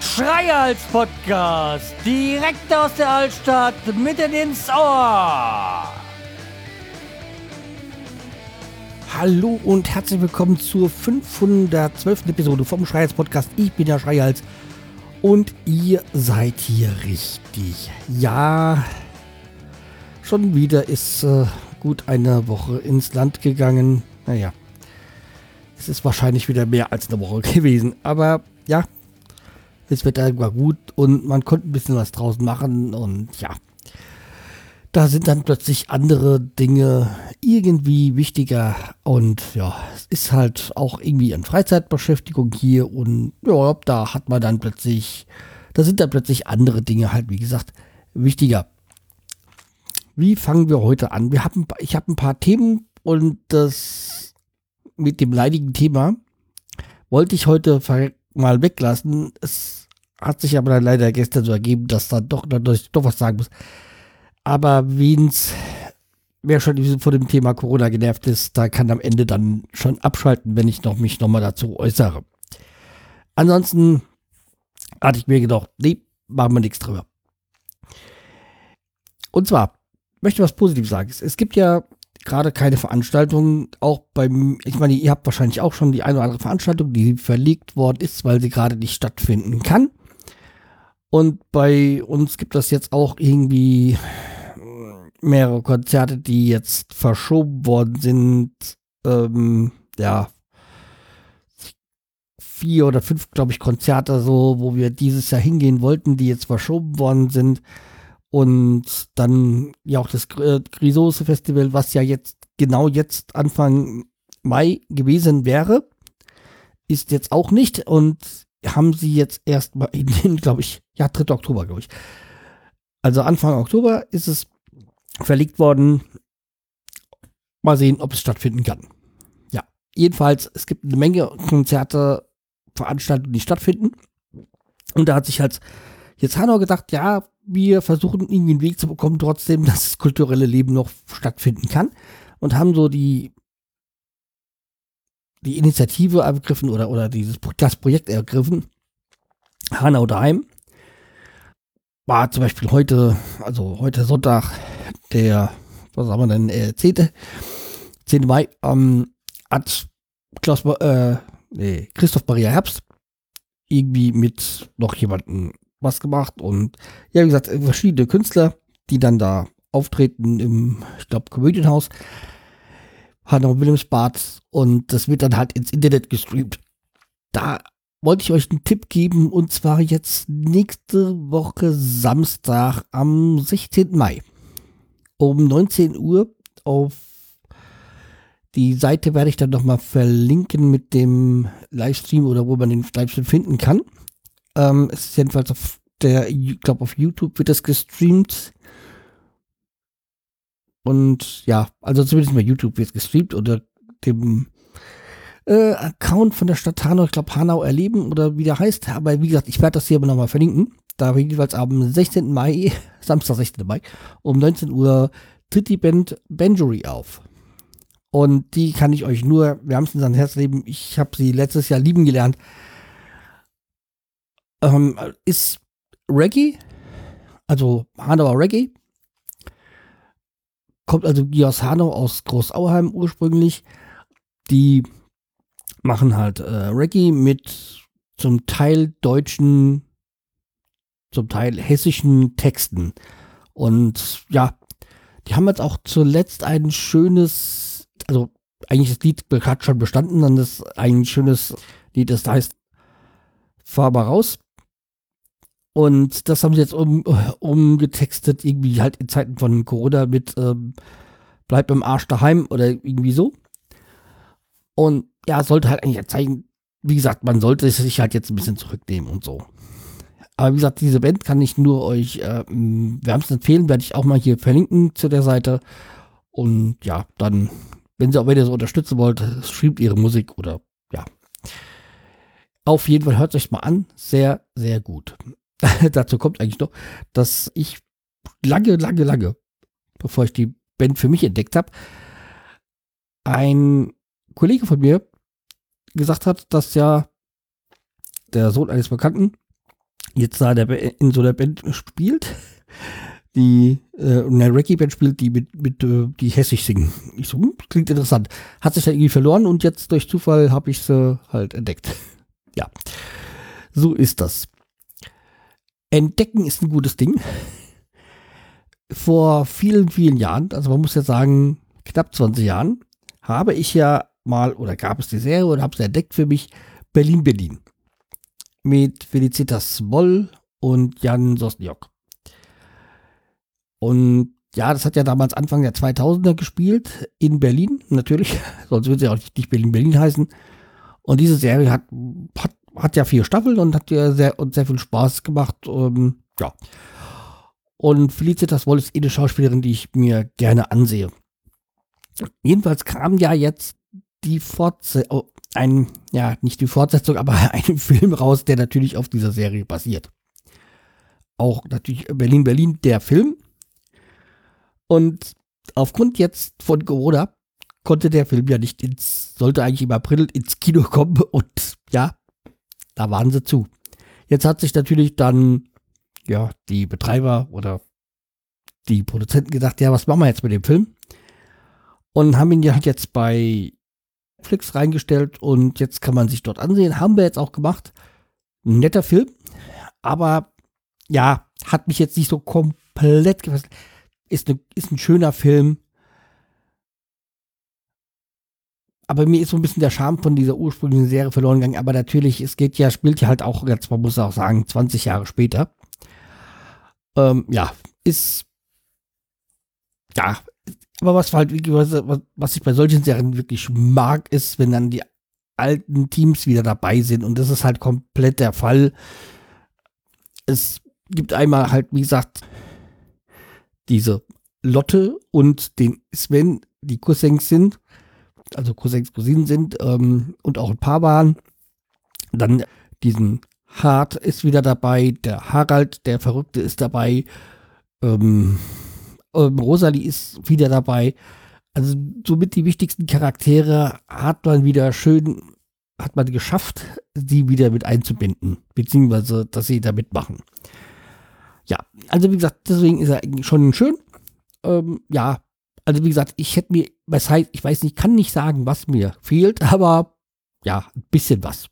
Schreihals Podcast, direkt aus der Altstadt, mitten ins Ohr. Hallo und herzlich willkommen zur 512. Episode vom Schreihals Podcast. Ich bin der Schreihals und ihr seid hier richtig. Ja, schon wieder ist äh, gut eine Woche ins Land gegangen. Naja, es ist wahrscheinlich wieder mehr als eine Woche gewesen. Aber ja, das Wetter war gut und man konnte ein bisschen was draußen machen und ja, da sind dann plötzlich andere Dinge irgendwie wichtiger und ja, es ist halt auch irgendwie eine Freizeitbeschäftigung hier und ja, da hat man dann plötzlich, da sind dann plötzlich andere Dinge halt, wie gesagt, wichtiger. Wie fangen wir heute an? Wir haben, ich habe ein paar Themen und das mit dem leidigen Thema wollte ich heute mal weglassen. Es hat sich aber dann leider gestern so ergeben, dass dann doch, doch was sagen muss. Aber wen's, wer schon vor dem Thema Corona genervt ist, da kann am Ende dann schon abschalten, wenn ich noch mich nochmal dazu äußere. Ansonsten hatte ich mir gedacht, nee, machen wir nichts drüber. Und zwar möchte was Positives sagen. Es gibt ja gerade keine Veranstaltungen, auch beim, ich meine, ihr habt wahrscheinlich auch schon die eine oder andere Veranstaltung, die verlegt worden ist, weil sie gerade nicht stattfinden kann. Und bei uns gibt es jetzt auch irgendwie mehrere Konzerte, die jetzt verschoben worden sind. Ähm, ja, vier oder fünf, glaube ich, Konzerte so, wo wir dieses Jahr hingehen wollten, die jetzt verschoben worden sind. Und dann ja auch das Grisose Festival, was ja jetzt genau jetzt Anfang Mai gewesen wäre, ist jetzt auch nicht und haben sie jetzt erst mal in glaube ich, ja, 3. Oktober, glaube ich. Also Anfang Oktober ist es verlegt worden. Mal sehen, ob es stattfinden kann. Ja, jedenfalls, es gibt eine Menge Konzerte, Veranstaltungen, die stattfinden. Und da hat sich halt jetzt Hanau gedacht, ja, wir versuchen irgendwie einen Weg zu bekommen, trotzdem, dass das kulturelle Leben noch stattfinden kann. Und haben so die, die Initiative ergriffen oder, oder dieses, das Projekt ergriffen. Hanau daheim. War zum Beispiel heute, also heute Sonntag, der, was haben wir denn, äh, 10. 10. Mai, ähm, hat Klaus, äh, nee, Christoph Maria Herbst irgendwie mit noch jemanden was gemacht und ja, wie gesagt, verschiedene Künstler, die dann da auftreten im, ich glaube, Komödienhaus, Hanau Wilhelmsbad und das wird dann halt ins Internet gestreamt. Da wollte ich euch einen Tipp geben und zwar jetzt nächste Woche Samstag am 16. Mai um 19 Uhr auf die Seite werde ich dann nochmal verlinken mit dem Livestream oder wo man den Livestream finden kann. Ähm, es ist jedenfalls auf der, ich glaube auf YouTube wird das gestreamt. Und ja, also zumindest bei YouTube wird es gestreamt oder dem äh, Account von der Stadt Hanau, ich glaube Hanau erleben oder wie der heißt. Aber wie gesagt, ich werde das hier aber nochmal verlinken. Da wir jeweils am 16. Mai, Samstag 16. Mai, um 19 Uhr tritt die Band Benjury auf. Und die kann ich euch nur wärmstens ans Herz leben. Ich habe sie letztes Jahr lieben gelernt ähm, ist Reggae, also Hanauer Reggae. Kommt also aus Hanau, aus Großauheim ursprünglich. Die machen halt äh, Reggae mit zum Teil deutschen, zum Teil hessischen Texten. Und ja, die haben jetzt auch zuletzt ein schönes, also eigentlich das Lied hat schon bestanden, dann ist ein schönes Lied, das heißt Fahr mal raus. Und das haben sie jetzt um, umgetextet, irgendwie halt in Zeiten von Corona mit ähm, Bleib im Arsch daheim oder irgendwie so. Und ja, sollte halt eigentlich zeigen, wie gesagt, man sollte sich halt jetzt ein bisschen zurücknehmen und so. Aber wie gesagt, diese Band kann ich nur euch äh, wärmstens empfehlen, werde ich auch mal hier verlinken zu der Seite. Und ja, dann, wenn sie auch wieder so unterstützen wollt, streamt ihre Musik oder ja. Auf jeden Fall hört es euch mal an. Sehr, sehr gut. dazu kommt eigentlich noch, dass ich lange, lange, lange, bevor ich die Band für mich entdeckt habe, ein Kollege von mir gesagt hat, dass ja der Sohn eines Bekannten jetzt da in so einer Band spielt, die äh, eine Reggae-Band spielt, die mit, mit äh, die hessisch singen. Ich so, hm, klingt interessant. Hat sich dann irgendwie verloren und jetzt durch Zufall habe ich sie halt entdeckt. ja, so ist das. Entdecken ist ein gutes Ding. Vor vielen, vielen Jahren, also man muss ja sagen, knapp 20 Jahren, habe ich ja mal, oder gab es die Serie oder habe sie entdeckt für mich, Berlin, Berlin. Mit Felicitas Moll und Jan Sosniok. Und ja, das hat ja damals Anfang der 2000er gespielt in Berlin, natürlich. Sonst würde sie auch nicht Berlin Berlin heißen. Und diese Serie hat, hat, hat ja vier Staffeln und hat ja sehr, und sehr viel Spaß gemacht. Ähm, ja. Und Felicitas Woll ist eh eine Schauspielerin, die ich mir gerne ansehe. Jedenfalls kam ja jetzt die Fortsetzung, oh, ein, ja, nicht die Fortsetzung, aber ein Film raus, der natürlich auf dieser Serie basiert. Auch natürlich Berlin, Berlin, der Film. Und aufgrund jetzt von Corona konnte der Film ja nicht ins, sollte eigentlich im April ins Kino kommen und ja, da waren sie zu. Jetzt hat sich natürlich dann, ja, die Betreiber oder die Produzenten gedacht, ja, was machen wir jetzt mit dem Film? Und haben ihn ja jetzt bei Netflix reingestellt und jetzt kann man sich dort ansehen. Haben wir jetzt auch gemacht. Ein netter Film, aber ja, hat mich jetzt nicht so komplett gefasst. Ist, ne, ist ein schöner Film. Aber mir ist so ein bisschen der Charme von dieser ursprünglichen Serie verloren gegangen. Aber natürlich, es geht ja, spielt ja halt auch, jetzt man muss auch sagen, 20 Jahre später. Ähm, ja, ist, ja, aber was halt, was, ich bei solchen Serien wirklich mag, ist, wenn dann die alten Teams wieder dabei sind. Und das ist halt komplett der Fall. Es gibt einmal halt, wie gesagt, diese Lotte und den Sven, die Cousins sind, also Cousins, Cousinen sind ähm, und auch ein paar waren. Dann diesen Hart ist wieder dabei, der Harald, der Verrückte ist dabei. Ähm, ähm, Rosalie ist wieder dabei. Also somit die wichtigsten Charaktere hat man wieder schön, hat man geschafft, sie wieder mit einzubinden, beziehungsweise, dass sie da mitmachen. Ja, also wie gesagt, deswegen ist er schon schön. Ähm, ja, also wie gesagt, ich hätte mir, was heißt, ich weiß nicht, kann nicht sagen, was mir fehlt, aber ja, ein bisschen was.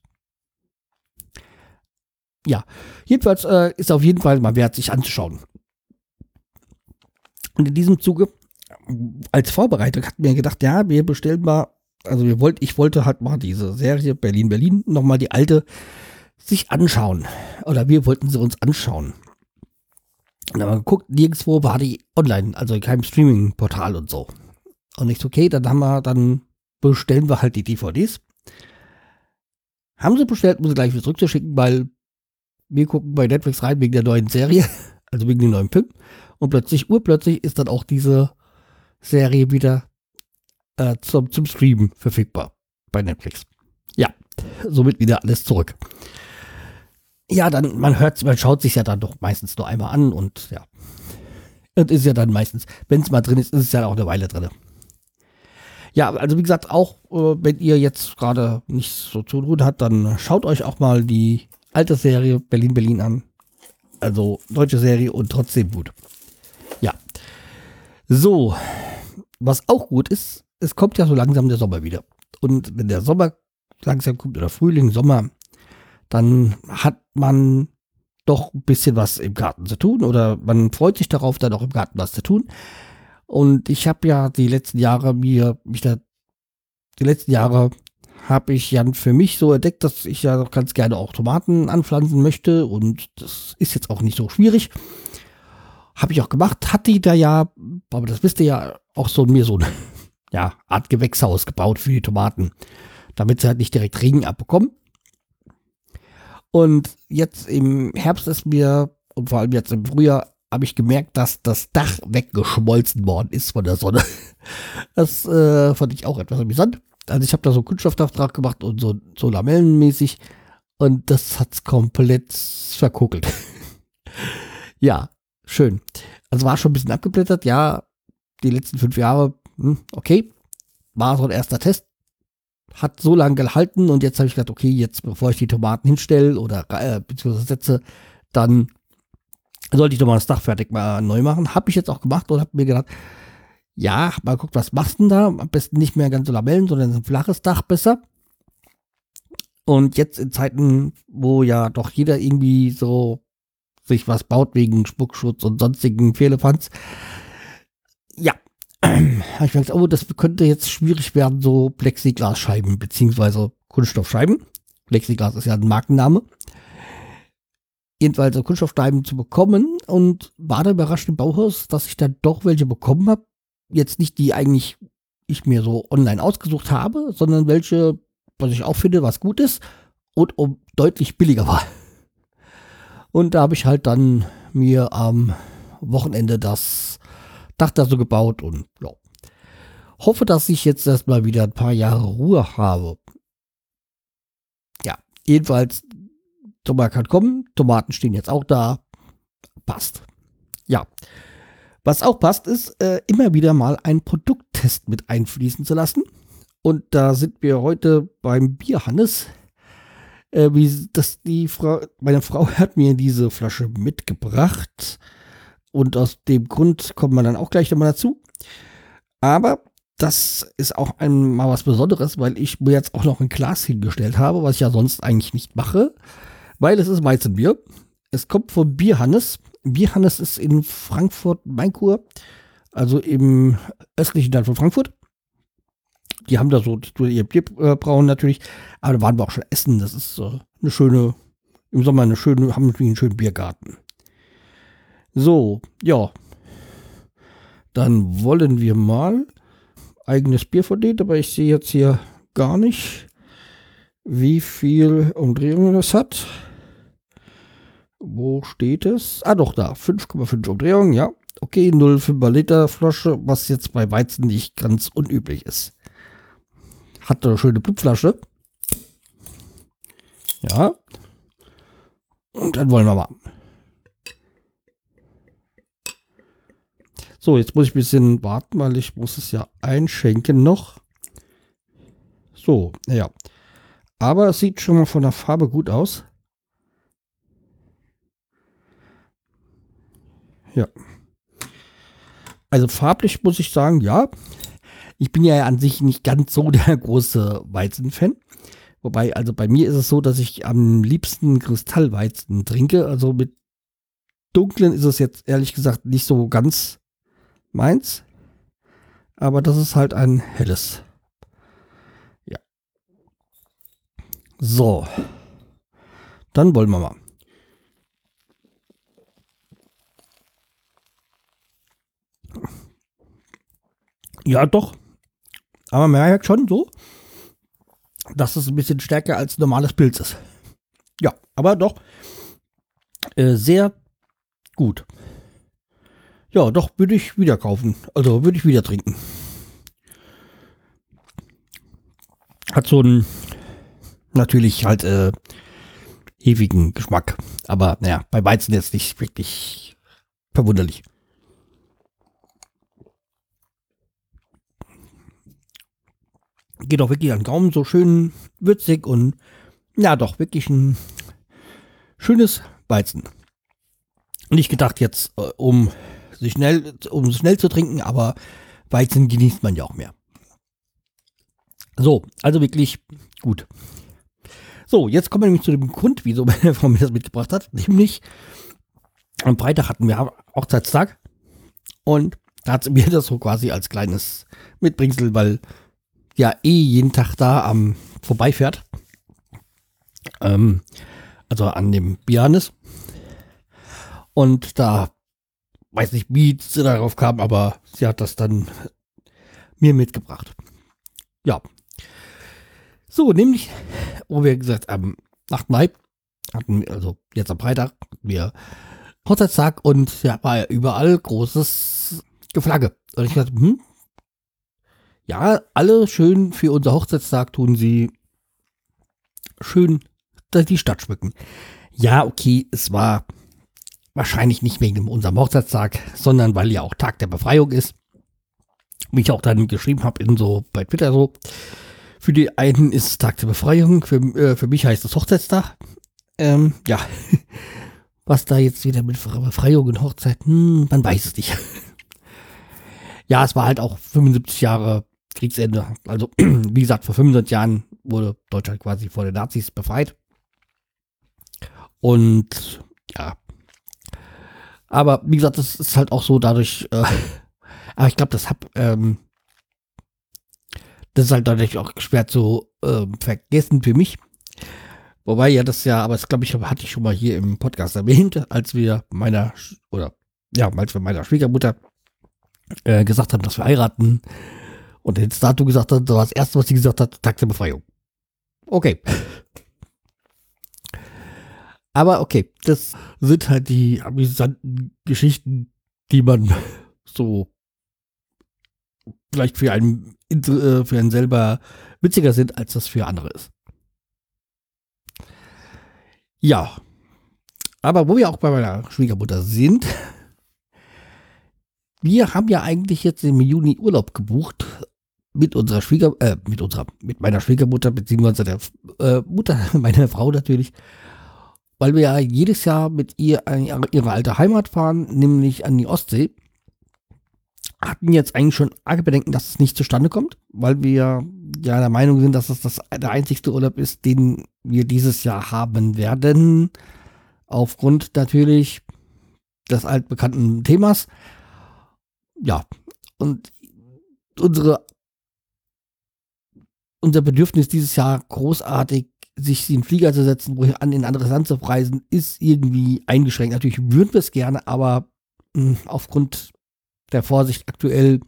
Ja, jedenfalls äh, ist auf jeden Fall mal wert, sich anzuschauen. Und in diesem Zuge, als Vorbereitung, hat mir gedacht, ja, wir bestellen mal, also wir wollten, ich wollte halt mal diese Serie Berlin, Berlin, nochmal die alte sich anschauen. Oder wir wollten sie uns anschauen. Und dann haben wir geguckt, nirgendwo war die online, also in keinem Streaming-Portal und so. Und ich so, okay, dann haben wir, dann bestellen wir halt die DVDs. Haben sie bestellt, muss ich gleich wieder zurückzuschicken, weil wir gucken bei Netflix rein wegen der neuen Serie, also wegen dem neuen Film. Und plötzlich, urplötzlich ist dann auch diese Serie wieder äh, zum, zum Streamen verfügbar bei Netflix. Ja, somit wieder alles zurück. Ja, dann, man hört, man schaut sich ja dann doch meistens nur einmal an und ja. Und ist ja dann meistens, wenn es mal drin ist, ist es ja auch eine Weile drin. Ja, also wie gesagt, auch äh, wenn ihr jetzt gerade nichts so zu tun habt, dann schaut euch auch mal die alte Serie Berlin Berlin an. Also deutsche Serie und trotzdem gut. Ja. So, was auch gut ist, es kommt ja so langsam der Sommer wieder. Und wenn der Sommer langsam kommt oder Frühling, Sommer, dann hat man doch ein bisschen was im Garten zu tun oder man freut sich darauf, dann auch im Garten was zu tun. Und ich habe ja die letzten Jahre mir, mich da, die letzten Jahre habe ich ja für mich so entdeckt, dass ich ja ganz gerne auch Tomaten anpflanzen möchte und das ist jetzt auch nicht so schwierig. Habe ich auch gemacht, hatte da ja, aber das wisst ihr ja, auch so mir so eine ja, Art Gewächshaus gebaut für die Tomaten, damit sie halt nicht direkt Regen abbekommen. Und jetzt im Herbst ist mir, und vor allem jetzt im Frühjahr, habe ich gemerkt, dass das Dach weggeschmolzen worden ist von der Sonne. Das äh, fand ich auch etwas amüsant. Also ich habe da so Kunststoffauftrag gemacht und so, so lamellenmäßig und das hat's komplett verkokelt. ja, schön. Also war schon ein bisschen abgeblättert, ja, die letzten fünf Jahre, hm, okay. war so ein erster Test. Hat so lange gehalten und jetzt habe ich gedacht, okay, jetzt bevor ich die Tomaten hinstelle oder äh, beziehungsweise setze, dann sollte ich doch mal das Dach fertig mal neu machen. Habe ich jetzt auch gemacht und habe mir gedacht, ja, mal guckt, was machst du denn da? Am besten nicht mehr ganz so Lamellen, sondern ein flaches Dach besser. Und jetzt in Zeiten, wo ja doch jeder irgendwie so sich was baut wegen Spuckschutz und sonstigen Fehlefanz, habe ich gedacht, oh, das könnte jetzt schwierig werden, so Plexiglasscheiben beziehungsweise Kunststoffscheiben. Plexiglas ist ja ein Markenname. Jedenfalls so Kunststoffscheiben zu bekommen und war da überrascht im Bauhaus, dass ich dann doch welche bekommen habe. Jetzt nicht die eigentlich ich mir so online ausgesucht habe, sondern welche, was ich auch finde, was gut ist und um deutlich billiger war. Und da habe ich halt dann mir am Wochenende das Dach da so gebaut und ja. Hoffe, dass ich jetzt erstmal wieder ein paar Jahre Ruhe habe. Ja, jedenfalls, Sommer kann kommen, Tomaten stehen jetzt auch da. Passt. Ja. Was auch passt, ist, äh, immer wieder mal einen Produkttest mit einfließen zu lassen. Und da sind wir heute beim Bierhannes. Äh, wie das die Frau, meine Frau hat mir diese Flasche mitgebracht. Und aus dem Grund kommt man dann auch gleich nochmal dazu. Aber das ist auch einmal was Besonderes, weil ich mir jetzt auch noch ein Glas hingestellt habe, was ich ja sonst eigentlich nicht mache. Weil es ist Weizenbier. Es kommt vom Bierhannes. Bierhannes ist in Frankfurt-Mainkur, also im östlichen Teil von Frankfurt. Die haben da so ihr Bier äh, natürlich, aber da waren wir auch schon essen. Das ist äh, eine schöne, im Sommer eine schöne, haben wir einen schönen Biergarten. So, ja. Dann wollen wir mal eigenes Bier denen, aber ich sehe jetzt hier gar nicht, wie viel Umdrehungen es hat. Wo steht es? Ah, doch, da. 5,5 Umdrehungen, ja. Okay, 0,5 Liter Flasche, was jetzt bei Weizen nicht ganz unüblich ist. Hat eine schöne Blutflasche. Ja. Und dann wollen wir mal. So, jetzt muss ich ein bisschen warten, weil ich muss es ja einschenken noch. So, ja. Aber es sieht schon mal von der Farbe gut aus. Ja. Also farblich muss ich sagen, ja. Ich bin ja an sich nicht ganz so der große Weizen-Fan. Wobei, also bei mir ist es so, dass ich am liebsten Kristallweizen trinke. Also mit dunklen ist es jetzt ehrlich gesagt nicht so ganz meins. Aber das ist halt ein helles. Ja. So. Dann wollen wir mal. Ja, doch. Aber man merkt schon so, dass es ein bisschen stärker als normales Pilz ist. Ja, aber doch äh, sehr gut. Ja, doch, würde ich wieder kaufen. Also würde ich wieder trinken. Hat so einen natürlich halt äh, ewigen Geschmack. Aber naja, bei Weizen jetzt nicht wirklich verwunderlich. Geht auch wirklich an den Gaumen, so schön würzig und ja, doch, wirklich ein schönes Weizen. Nicht gedacht jetzt, äh, um sich schnell, um schnell zu trinken, aber Weizen genießt man ja auch mehr. So, also wirklich gut. So, jetzt kommen wir nämlich zu dem Grund, wieso meine Frau mir das mitgebracht hat. Nämlich am Freitag hatten wir Hochzeitstag und da hat sie mir das so quasi als kleines Mitbringsel, weil ja eh jeden Tag da am vorbeifährt. Ähm, also an dem Bianis. Und da weiß nicht, wie sie darauf kam, aber sie hat das dann mir mitgebracht. Ja. So, nämlich, wo wir gesagt am 8. Mai hatten, also jetzt am Freitag, wir Hochzeitstag und ja, war ja überall großes Geflagge. Und ich dachte, hm, ja, alle schön für unser Hochzeitstag tun sie schön die Stadt schmücken. Ja, okay, es war wahrscheinlich nicht wegen unserem Hochzeitstag, sondern weil ja auch Tag der Befreiung ist. wie ich auch dann geschrieben habe in so bei Twitter so, für die einen ist es Tag der Befreiung, für, äh, für mich heißt es Hochzeitstag. Ähm, ja, was da jetzt wieder mit Befreiung und Hochzeit, hm, man weiß es nicht. ja, es war halt auch 75 Jahre Kriegsende. Also, wie gesagt, vor 75 Jahren wurde Deutschland quasi vor den Nazis befreit. Und ja. Aber wie gesagt, das ist halt auch so dadurch, äh, aber ich glaube, das hab, ähm, das ist halt dadurch auch schwer zu äh, vergessen für mich. Wobei ja das ja, aber das glaube ich, hatte ich schon mal hier im Podcast erwähnt, als wir meiner, oder ja, als wir meiner Schwiegermutter äh, gesagt haben, dass wir heiraten. Und jetzt Datum gesagt hat, das war das erste, was sie gesagt hat, Tag der Befreiung. Okay. Aber okay, das sind halt die amüsanten Geschichten, die man so vielleicht für einen, äh, für einen selber witziger sind, als das für andere ist. Ja. Aber wo wir auch bei meiner Schwiegermutter sind, wir haben ja eigentlich jetzt im Juni Urlaub gebucht mit unserer Schwieger, äh, mit unserer, mit meiner Schwiegermutter, beziehungsweise der äh, Mutter meiner Frau natürlich, weil wir ja jedes Jahr mit ihr an ihre alte Heimat fahren, nämlich an die Ostsee hatten jetzt eigentlich schon arge Bedenken, dass es nicht zustande kommt, weil wir ja der Meinung sind, dass es das der einzigste Urlaub ist, den wir dieses Jahr haben werden. Aufgrund natürlich des altbekannten Themas. Ja, und unsere, unser Bedürfnis dieses Jahr großartig sich in den Flieger zu setzen, wohin an in anderes Land zu reisen, ist irgendwie eingeschränkt. Natürlich würden wir es gerne, aber mh, hm, aufgrund der Vorsicht aktuell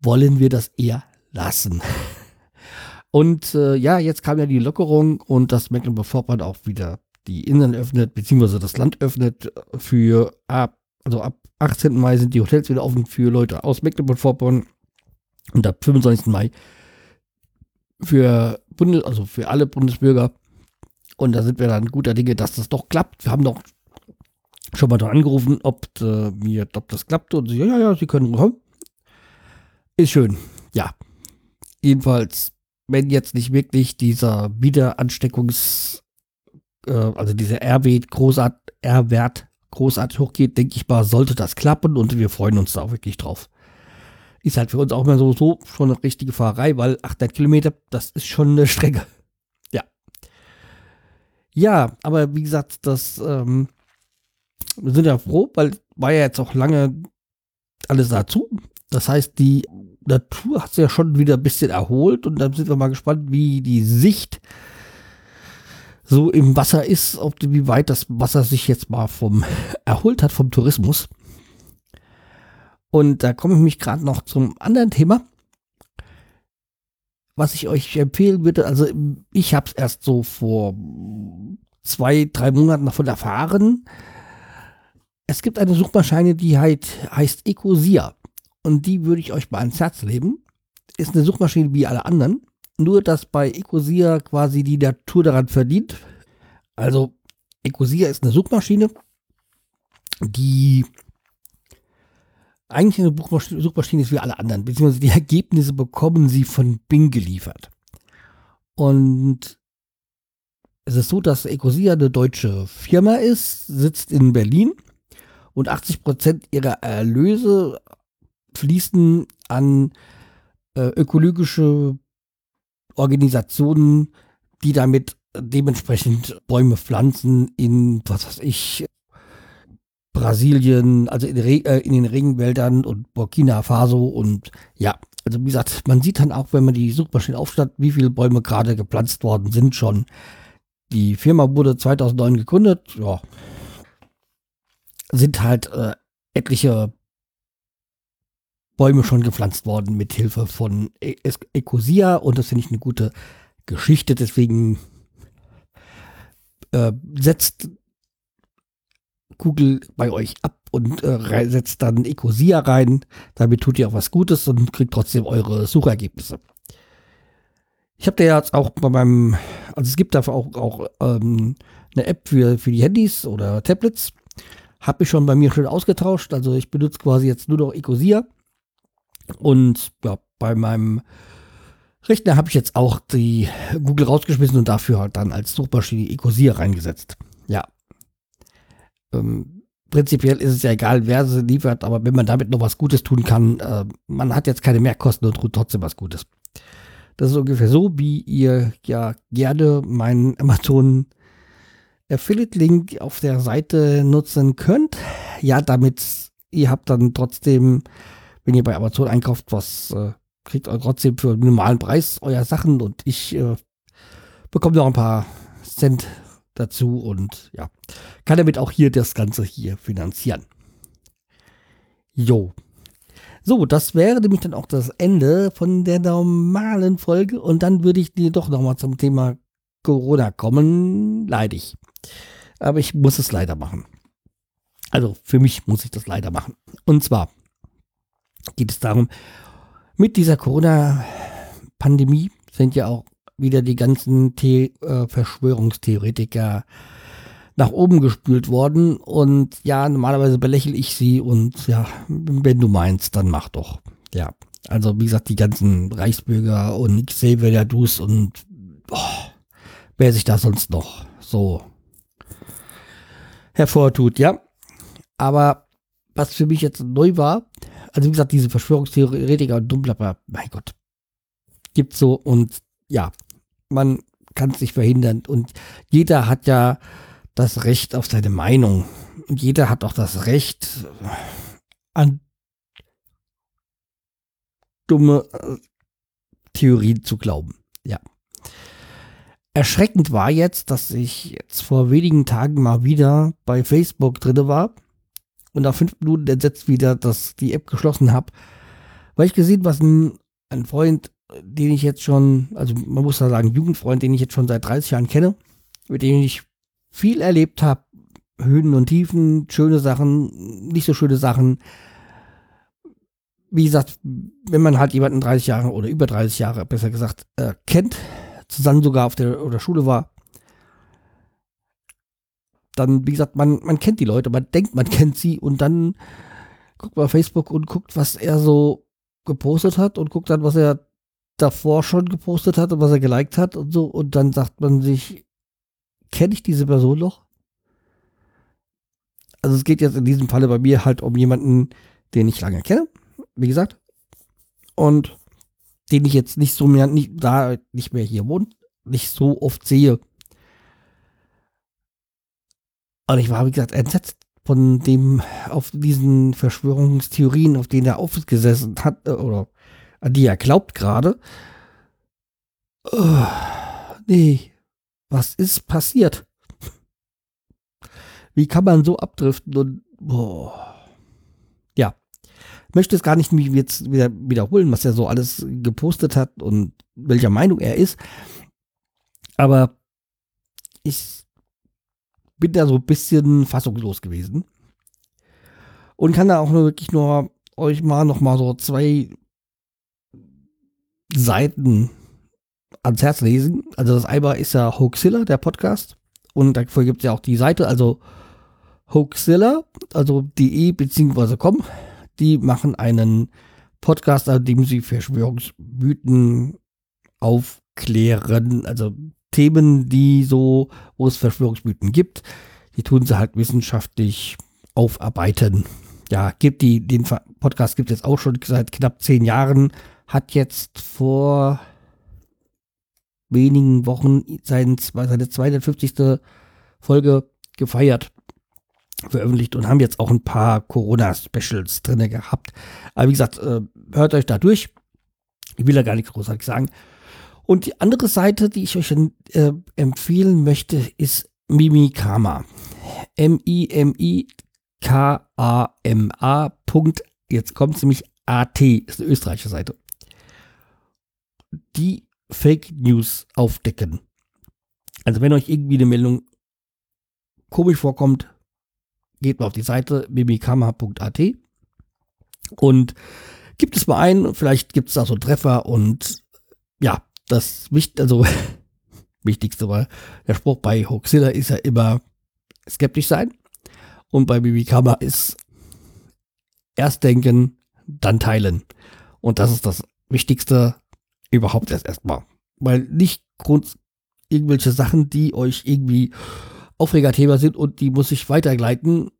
wollen wir das eher lassen. Und äh, ja, jetzt kam ja die Lockerung und dass Mecklenburg-Vorpommern auch wieder die Inseln öffnet, beziehungsweise das Land öffnet für ab, also ab 18. Mai sind die Hotels wieder offen für Leute aus Mecklenburg-Vorpommern und ab 25. Mai für Bundes, also für alle Bundesbürger. Und da sind wir dann guter Dinge, dass das doch klappt. Wir haben doch schon mal da angerufen, ob, äh, mir, ob das klappt. Und sie, ja, ja, sie können kommen. Ist schön. Ja. Jedenfalls, wenn jetzt nicht wirklich dieser Wiederansteckungs, äh, also dieser R-Wert großart, großartig hochgeht, denke ich mal, sollte das klappen und wir freuen uns da auch wirklich drauf. Ist halt für uns auch mal so, so schon eine richtige Fahrerei, weil 800 Kilometer, das ist schon eine Strecke. Ja. Ja, aber wie gesagt, das, ähm, wir sind ja froh, weil war ja jetzt auch lange alles dazu. Das heißt, die Natur hat sich ja schon wieder ein bisschen erholt und dann sind wir mal gespannt, wie die Sicht so im Wasser ist, ob wie weit das Wasser sich jetzt mal vom erholt hat vom Tourismus. Und da komme ich mich gerade noch zum anderen Thema, was ich euch empfehlen würde. Also ich habe es erst so vor zwei, drei Monaten davon erfahren. Es gibt eine Suchmaschine, die halt, heißt Ecosia. Und die würde ich euch mal ans Herz legen. Ist eine Suchmaschine wie alle anderen. Nur, dass bei Ecosia quasi die Natur daran verdient. Also, Ecosia ist eine Suchmaschine, die eigentlich eine Suchmaschine ist wie alle anderen, beziehungsweise die Ergebnisse bekommen sie von Bing geliefert. Und es ist so, dass Ecosia eine deutsche Firma ist, sitzt in Berlin und 80 Prozent ihrer Erlöse fließen an äh, ökologische Organisationen, die damit dementsprechend Bäume pflanzen in, was weiß ich, Brasilien, also in, äh, in, den Regenwäldern und Burkina Faso und ja, also wie gesagt, man sieht dann auch, wenn man die Suchmaschine aufstatt, wie viele Bäume gerade gepflanzt worden sind schon. Die Firma wurde 2009 gegründet, ja, sind halt äh, etliche Bäume schon gepflanzt worden mit Hilfe von e Ecosia und das finde ich eine gute Geschichte. Deswegen äh, setzt Google bei euch ab und äh, setzt dann Ecosia rein. Damit tut ihr auch was Gutes und kriegt trotzdem eure Suchergebnisse. Ich habe da jetzt auch bei meinem, also es gibt dafür auch, auch ähm, eine App für, für die Handys oder Tablets. Habe ich schon bei mir schon ausgetauscht. Also ich benutze quasi jetzt nur noch Ecosia. Und ja, bei meinem Rechner habe ich jetzt auch die Google rausgeschmissen und dafür halt dann als Suchmaschine Ecosia reingesetzt. Ja. Ähm, prinzipiell ist es ja egal, wer sie liefert, aber wenn man damit noch was Gutes tun kann, äh, man hat jetzt keine Mehrkosten und tut trotzdem was Gutes. Das ist ungefähr so, wie ihr ja gerne meinen Amazon Affiliate-Link auf der Seite nutzen könnt. Ja, damit ihr habt dann trotzdem, wenn ihr bei Amazon einkauft, was äh, kriegt ihr trotzdem für einen normalen Preis euer Sachen und ich äh, bekomme noch ein paar Cent dazu und ja, kann damit auch hier das Ganze hier finanzieren. Jo. So, das wäre nämlich dann auch das Ende von der normalen Folge und dann würde ich dir doch nochmal zum Thema Corona kommen. Leidig. Aber ich muss es leider machen. Also für mich muss ich das leider machen. Und zwar geht es darum, mit dieser Corona-Pandemie sind ja auch wieder die ganzen The äh, Verschwörungstheoretiker nach oben gespült worden. Und ja, normalerweise belächle ich sie und ja, wenn du meinst, dann mach doch. Ja, also wie gesagt, die ganzen Reichsbürger und Xavier Dus und oh, wer sich da sonst noch so hervortut, ja. Aber was für mich jetzt neu war, also wie gesagt, diese Verschwörungstheoretiker und Dummplapper, mein Gott, gibt's so und ja, man kann es nicht verhindern und jeder hat ja das Recht auf seine Meinung und jeder hat auch das Recht an dumme äh, Theorien zu glauben. Ja. Erschreckend war jetzt, dass ich jetzt vor wenigen Tagen mal wieder bei Facebook drin war und nach fünf Minuten entsetzt wieder dass die App geschlossen habe, weil ich gesehen, was ein, ein Freund, den ich jetzt schon, also man muss da sagen, Jugendfreund, den ich jetzt schon seit 30 Jahren kenne, mit dem ich viel erlebt habe, Höhen und Tiefen, schöne Sachen, nicht so schöne Sachen. Wie gesagt, wenn man halt jemanden 30 Jahre oder über 30 Jahre, besser gesagt, äh, kennt, zusammen sogar auf der oder Schule war, dann, wie gesagt, man, man kennt die Leute, man denkt, man kennt sie und dann guckt man auf Facebook und guckt, was er so gepostet hat und guckt dann, was er davor schon gepostet hat und was er geliked hat und so und dann sagt man sich, kenne ich diese Person noch? Also es geht jetzt in diesem Falle bei mir halt um jemanden, den ich lange kenne, wie gesagt, und den ich jetzt nicht so mehr, nicht, da nicht mehr hier wohnt, nicht so oft sehe. Und ich war, wie gesagt, entsetzt von dem, auf diesen Verschwörungstheorien, auf denen er aufgesessen hat, äh, oder an die er glaubt gerade. Oh, nee, was ist passiert? Wie kann man so abdriften und, boah. Ja, möchte es gar nicht jetzt wieder wiederholen, was er so alles gepostet hat und welcher Meinung er ist. Aber ich bin da so ein bisschen fassungslos gewesen. Und kann da auch nur wirklich nur euch mal noch mal so zwei Seiten ans Herz lesen. Also das einmal ist ja Hoaxilla, der Podcast. Und dafür gibt es ja auch die Seite, also Hoaxilla, also de bzw. com. Die machen einen Podcast, an dem sie Verschwörungsmythen aufklären. Also Themen, die so, wo es Verschwörungsmythen gibt, die tun sie halt wissenschaftlich aufarbeiten. Ja, gibt die, den Podcast gibt es auch schon seit knapp zehn Jahren, hat jetzt vor wenigen Wochen sein, seine 250. Folge gefeiert, veröffentlicht und haben jetzt auch ein paar Corona-Specials drin gehabt. Aber wie gesagt, äh, hört euch da durch. Ich will da gar nichts großartig sagen. Und die andere Seite, die ich euch äh, empfehlen möchte, ist Mimikama. M-I-M-I-K-A-M-A. Jetzt kommt es nämlich AT, ist eine österreichische Seite. Die Fake News aufdecken. Also wenn euch irgendwie eine Meldung komisch vorkommt, geht mal auf die Seite mimikama.at und gibt es mal ein, vielleicht gibt es da so Treffer und ja, das also Wichtigste war, der Spruch bei Hoaxilla ist ja immer skeptisch sein. Und bei Bibikama ist erst denken, dann teilen. Und das ist das Wichtigste überhaupt erst erstmal. Weil nicht Grund irgendwelche Sachen, die euch irgendwie Aufregerthema sind und die muss ich weitergleiten,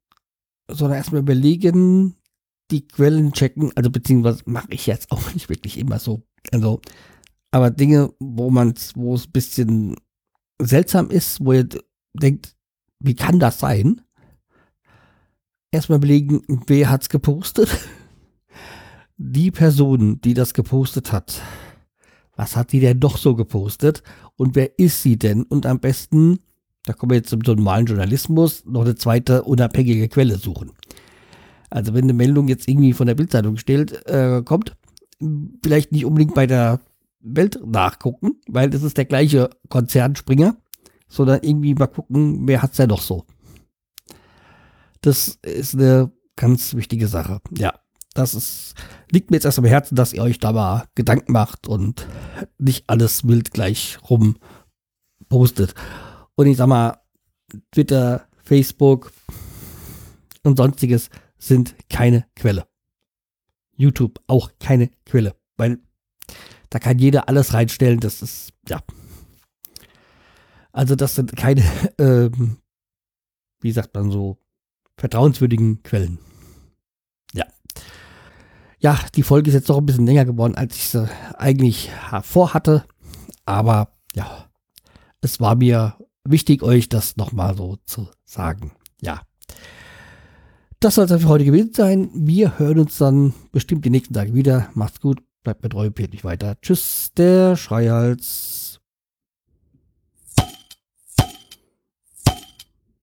sondern erstmal überlegen, die Quellen checken, also beziehungsweise mache ich jetzt auch nicht wirklich immer so. Also, aber Dinge, wo man wo es ein bisschen seltsam ist, wo ihr denkt, wie kann das sein? Erstmal überlegen, wer hat's gepostet? Die Person, die das gepostet hat. Was hat die denn doch so gepostet? Und wer ist sie denn? Und am besten, da kommen wir jetzt zum normalen Journalismus, noch eine zweite unabhängige Quelle suchen. Also wenn eine Meldung jetzt irgendwie von der Bildzeitung stellt, äh, kommt, vielleicht nicht unbedingt bei der Welt nachgucken, weil das ist der gleiche Konzernspringer, sondern irgendwie mal gucken, wer hat's denn noch so. Das ist eine ganz wichtige Sache. Ja, das ist, liegt mir jetzt erst am Herzen, dass ihr euch da mal Gedanken macht und nicht alles wild gleich rum postet. Und ich sag mal, Twitter, Facebook und sonstiges sind keine Quelle. YouTube auch keine Quelle, weil da kann jeder alles reinstellen. Das ist, ja. Also das sind keine, ähm, wie sagt man so, vertrauenswürdigen Quellen. Ja. Die Folge ist jetzt doch ein bisschen länger geworden, als ich sie eigentlich vorhatte. Aber ja, es war mir wichtig, euch das nochmal so zu sagen. Ja. Das soll es für heute gewesen sein. Wir hören uns dann bestimmt die nächsten Tage wieder. Macht's gut, bleibt mir treu, mich weiter. Tschüss, der Schreihals.